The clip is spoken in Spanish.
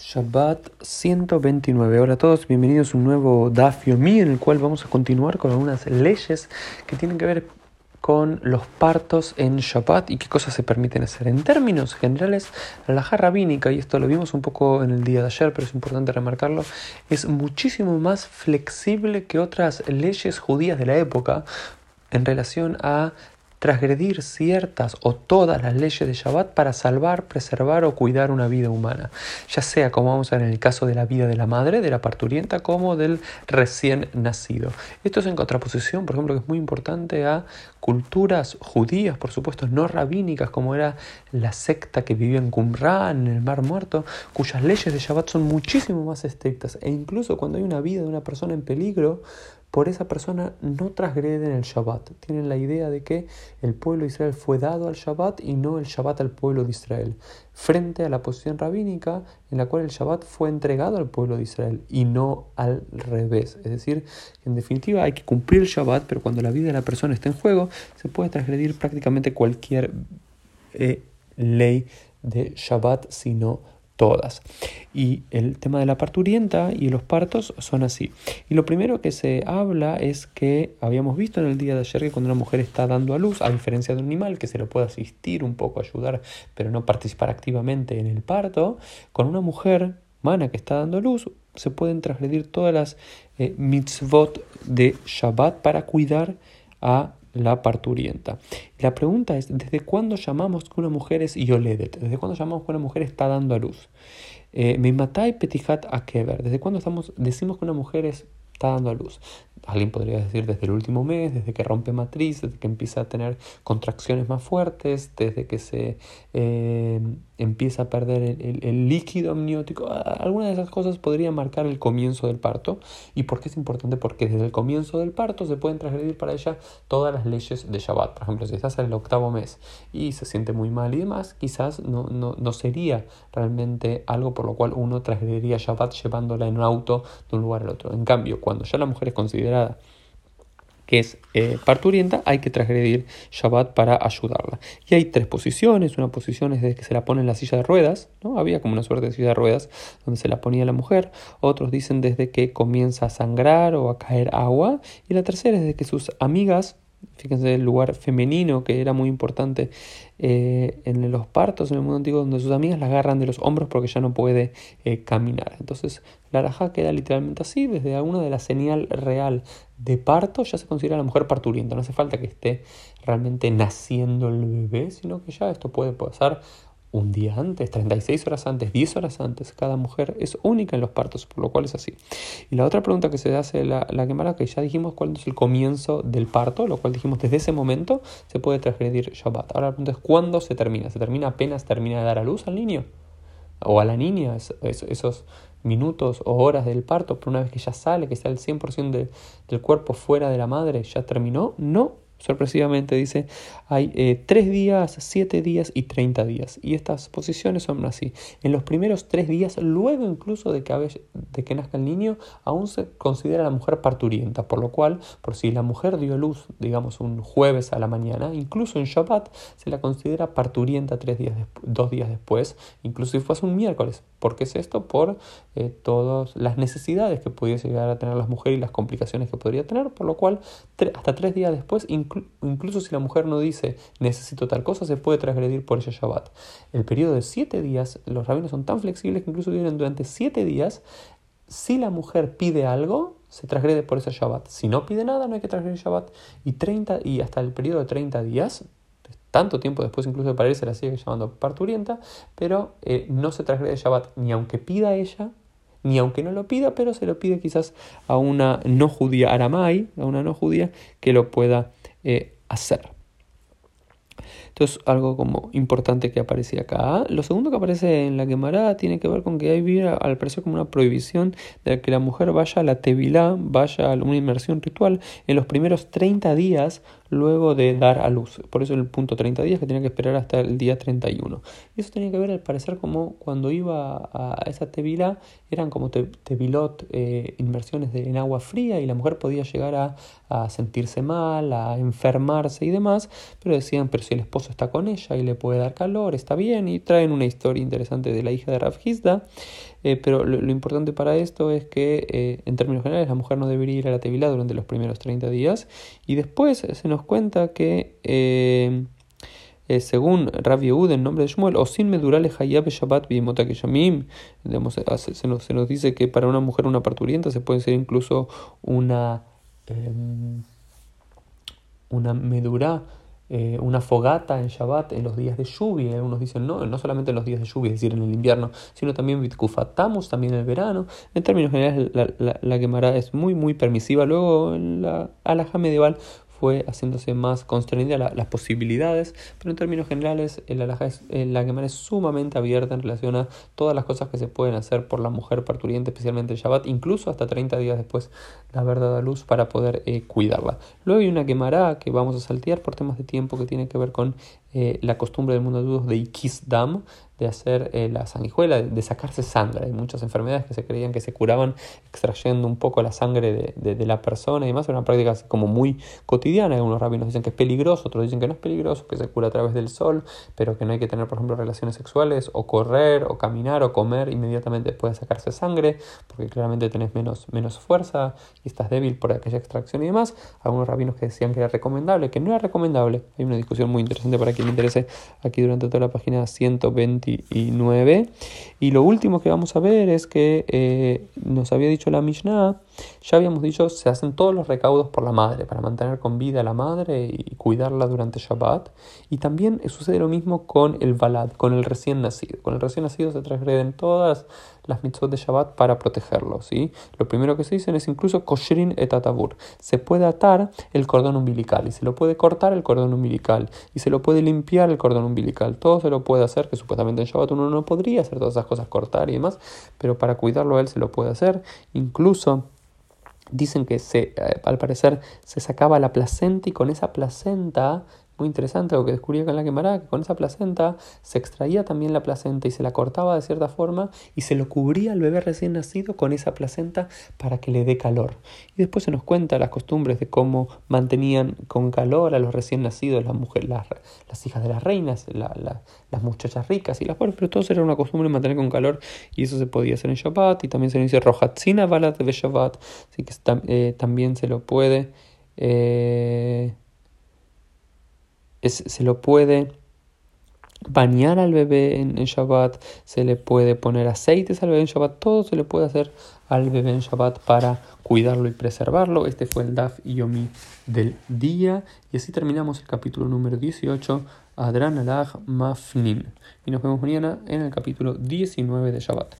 Shabbat 129. Hola a todos, bienvenidos a un nuevo Daf Yomi en el cual vamos a continuar con algunas leyes que tienen que ver con los partos en Shabbat y qué cosas se permiten hacer. En términos generales, la rabínica, y esto lo vimos un poco en el día de ayer, pero es importante remarcarlo, es muchísimo más flexible que otras leyes judías de la época en relación a transgredir ciertas o todas las leyes de Shabbat para salvar, preservar o cuidar una vida humana, ya sea como vamos a ver en el caso de la vida de la madre, de la parturienta, como del recién nacido. Esto es en contraposición, por ejemplo, que es muy importante a culturas judías, por supuesto, no rabínicas, como era la secta que vivía en Qumran, en el Mar Muerto, cuyas leyes de Shabbat son muchísimo más estrictas, e incluso cuando hay una vida de una persona en peligro, por esa persona no transgreden el Shabbat. Tienen la idea de que el pueblo de Israel fue dado al Shabbat y no el Shabbat al pueblo de Israel, frente a la posición rabínica en la cual el Shabbat fue entregado al pueblo de Israel y no al revés. Es decir, en definitiva hay que cumplir el Shabbat, pero cuando la vida de la persona está en juego, se puede transgredir prácticamente cualquier eh, ley de Shabbat, si no todas. Y el tema de la parturienta y los partos son así. Y lo primero que se habla es que habíamos visto en el día de ayer que cuando una mujer está dando a luz, a diferencia de un animal que se le puede asistir un poco, ayudar, pero no participar activamente en el parto, con una mujer humana que está dando a luz, se pueden transgredir todas las eh, mitzvot de Shabbat para cuidar a la parturienta. La pregunta es, ¿desde cuándo llamamos que una mujer es yoledet? ¿Desde cuándo llamamos que una mujer está dando a luz? Eh, matai petijat akever. ¿Desde cuándo estamos, decimos que una mujer está dando a luz? Alguien podría decir desde el último mes, desde que rompe matriz, desde que empieza a tener contracciones más fuertes, desde que se eh, empieza a perder el, líquido amniótico. Alguna de esas cosas podría marcar el comienzo del parto. ¿Y por qué es importante? Porque desde el comienzo del parto se pueden transgredir para ella todas las leyes de Shabbat. Por ejemplo, si estás en el octavo mes y se siente muy mal y demás, quizás no, no, no sería realmente algo por lo cual uno transgrediría Shabbat llevándola en un auto de un lugar al otro. En cambio, cuando ya la mujer es considerada que es eh, parturienta, hay que transgredir Shabbat para ayudarla. Y hay tres posiciones. Una posición es de que se la pone en la silla de ruedas, ¿no? Había como una suerte de silla de ruedas donde se la ponía la mujer. Otros dicen desde que comienza a sangrar o a caer agua. Y la tercera es de que sus amigas Fíjense el lugar femenino que era muy importante eh, en los partos en el mundo antiguo, donde sus amigas la agarran de los hombros porque ya no puede eh, caminar. Entonces, la araja queda literalmente así, desde alguna de la señal real de parto ya se considera la mujer parturienta. No hace falta que esté realmente naciendo el bebé, sino que ya esto puede pasar un día antes, 36 horas antes, 10 horas antes. Cada mujer es única en los partos, por lo cual es así. Y la otra pregunta que se hace la, la quemara, que ya dijimos cuál es el comienzo del parto, lo cual dijimos desde ese momento se puede transgredir Shabbat. Ahora la pregunta es cuándo se termina. ¿Se termina apenas termina de dar a luz al niño? O a la niña, esos minutos o horas del parto, pero una vez que ya sale, que está el 100% del cuerpo fuera de la madre, ¿ya terminó? No, sorpresivamente dice, hay eh, tres días, siete días y 30 días. Y estas posiciones son así. En los primeros tres días, luego incluso de que, de que nazca el niño, aún se considera la mujer parturienta. Por lo cual, por si la mujer dio luz, digamos, un jueves a la mañana, incluso en Shabbat, se la considera parturienta tres días dos días después, incluso si fuese un miércoles. ¿Por qué es esto? Por eh, todas las necesidades que pudiese llegar a tener las mujeres y las complicaciones que podría tener. Por lo cual, hasta tres días después, incluso si la mujer no dice necesito tal cosa, se puede transgredir por ese Shabbat. El periodo de siete días, los rabinos son tan flexibles que incluso viven durante siete días. Si la mujer pide algo, se transgrede por ese Shabbat. Si no pide nada, no hay que transgredir Shabbat. Y, 30, y hasta el periodo de 30 días, tanto tiempo después incluso de parir, la sigue llamando parturienta, pero eh, no se transgrede Shabbat ni aunque pida ella, ni aunque no lo pida, pero se lo pide quizás a una no judía aramai, a una no judía que lo pueda eh, hacer. Entonces, algo como importante que aparece acá. Lo segundo que aparece en la quemará tiene que ver con que hay al parecer como una prohibición de que la mujer vaya a la tevilá, vaya a una inmersión ritual en los primeros 30 días luego de dar a luz. Por eso el punto 30 días que tenía que esperar hasta el día 31. Y eso tenía que ver al parecer como cuando iba a esa tevila eran como tevilot, eh, inmersiones de, en agua fría y la mujer podía llegar a, a, sentirse mal, a enfermarse y demás, pero decían, pero si el esposo está con ella y le puede dar calor, está bien, y traen una historia interesante de la hija de Rav eh, pero lo, importante para esto es que eh, en términos generales la mujer no debería ir a la tevilá durante los primeros 30 días. Y después se nos cuenta que eh, según Rav Yehud en nombre de Shmuel, o sin medurales hayab Shabbat yamim, se nos, se nos dice que para una mujer una parturienta se puede ser incluso una, em, una medura eh, una fogata en Shabbat en los días de lluvia. Algunos dicen no, no solamente en los días de lluvia, es decir, en el invierno, sino también también en el verano. En términos generales, la, la, la es muy, muy permisiva. Luego, en la alhaja medieval fue haciéndose más constreñida las posibilidades, pero en términos generales el es, la Gemara es sumamente abierta en relación a todas las cosas que se pueden hacer por la mujer parturiente, especialmente el Shabbat, incluso hasta 30 días después de haber dado a luz para poder eh, cuidarla. Luego hay una Gemara que vamos a saltear por temas de tiempo que tiene que ver con eh, la costumbre del mundo de dudos de de hacer eh, la sanguijuela, de, sacarse sangre. Hay muchas enfermedades que se creían que se curaban extrayendo un poco la sangre de, de, la persona y demás. Era una práctica como muy cotidiana. Algunos rabinos dicen que es peligroso, otros dicen que no es peligroso, que se cura a través del sol, pero que no hay que tener, por ejemplo, relaciones sexuales o correr o caminar o comer inmediatamente después de sacarse sangre, porque claramente tenés menos, menos fuerza y estás débil por aquella extracción y demás. Algunos rabinos que decían que era recomendable, que no era recomendable. Hay una discusión muy interesante para quien le interese aquí durante toda la página 120 y lo último que vamos a ver es que eh, nos había dicho la Mishnah, ya habíamos dicho, se hacen todos los recaudos por la madre, para mantener con vida a la madre y cuidarla durante Shabbat. Y también sucede lo mismo con el Balad, con el recién nacido. Con el recién nacido se transgreden todas las mitzvot de Shabbat para protegerlo. ¿sí? Lo primero que se dicen es incluso kosherin et atabur. Se puede atar el cordón umbilical y se lo puede cortar el cordón umbilical y se lo puede limpiar el cordón umbilical. Todo se lo puede hacer, que supuestamente en Shabbat uno no podría hacer todas esas cosas, cortar y demás, pero para cuidarlo a él se lo puede hacer. Incluso dicen que se, eh, al parecer se sacaba la placenta y con esa placenta muy interesante lo que descubrí en la quemará, que con esa placenta se extraía también la placenta y se la cortaba de cierta forma y se lo cubría al bebé recién nacido con esa placenta para que le dé calor. Y después se nos cuenta las costumbres de cómo mantenían con calor a los recién nacidos, las mujeres, las, las hijas de las reinas, las muchachas ricas y las pobres, pero todo era una costumbre mantener con calor y eso se podía hacer en Shabbat y también se dice Rojatzina Balat de Shabbat, así que eh, también se lo puede. Eh, se lo puede bañar al bebé en, Shabbat, se le puede poner aceites al bebé en Shabbat, todo se le puede hacer al bebé en Shabbat para cuidarlo y preservarlo. Este fue el Daf Yomi del día y así terminamos el capítulo número 18, Adran Alag Mafnin. Y nos vemos mañana en el capítulo 19 de Shabbat.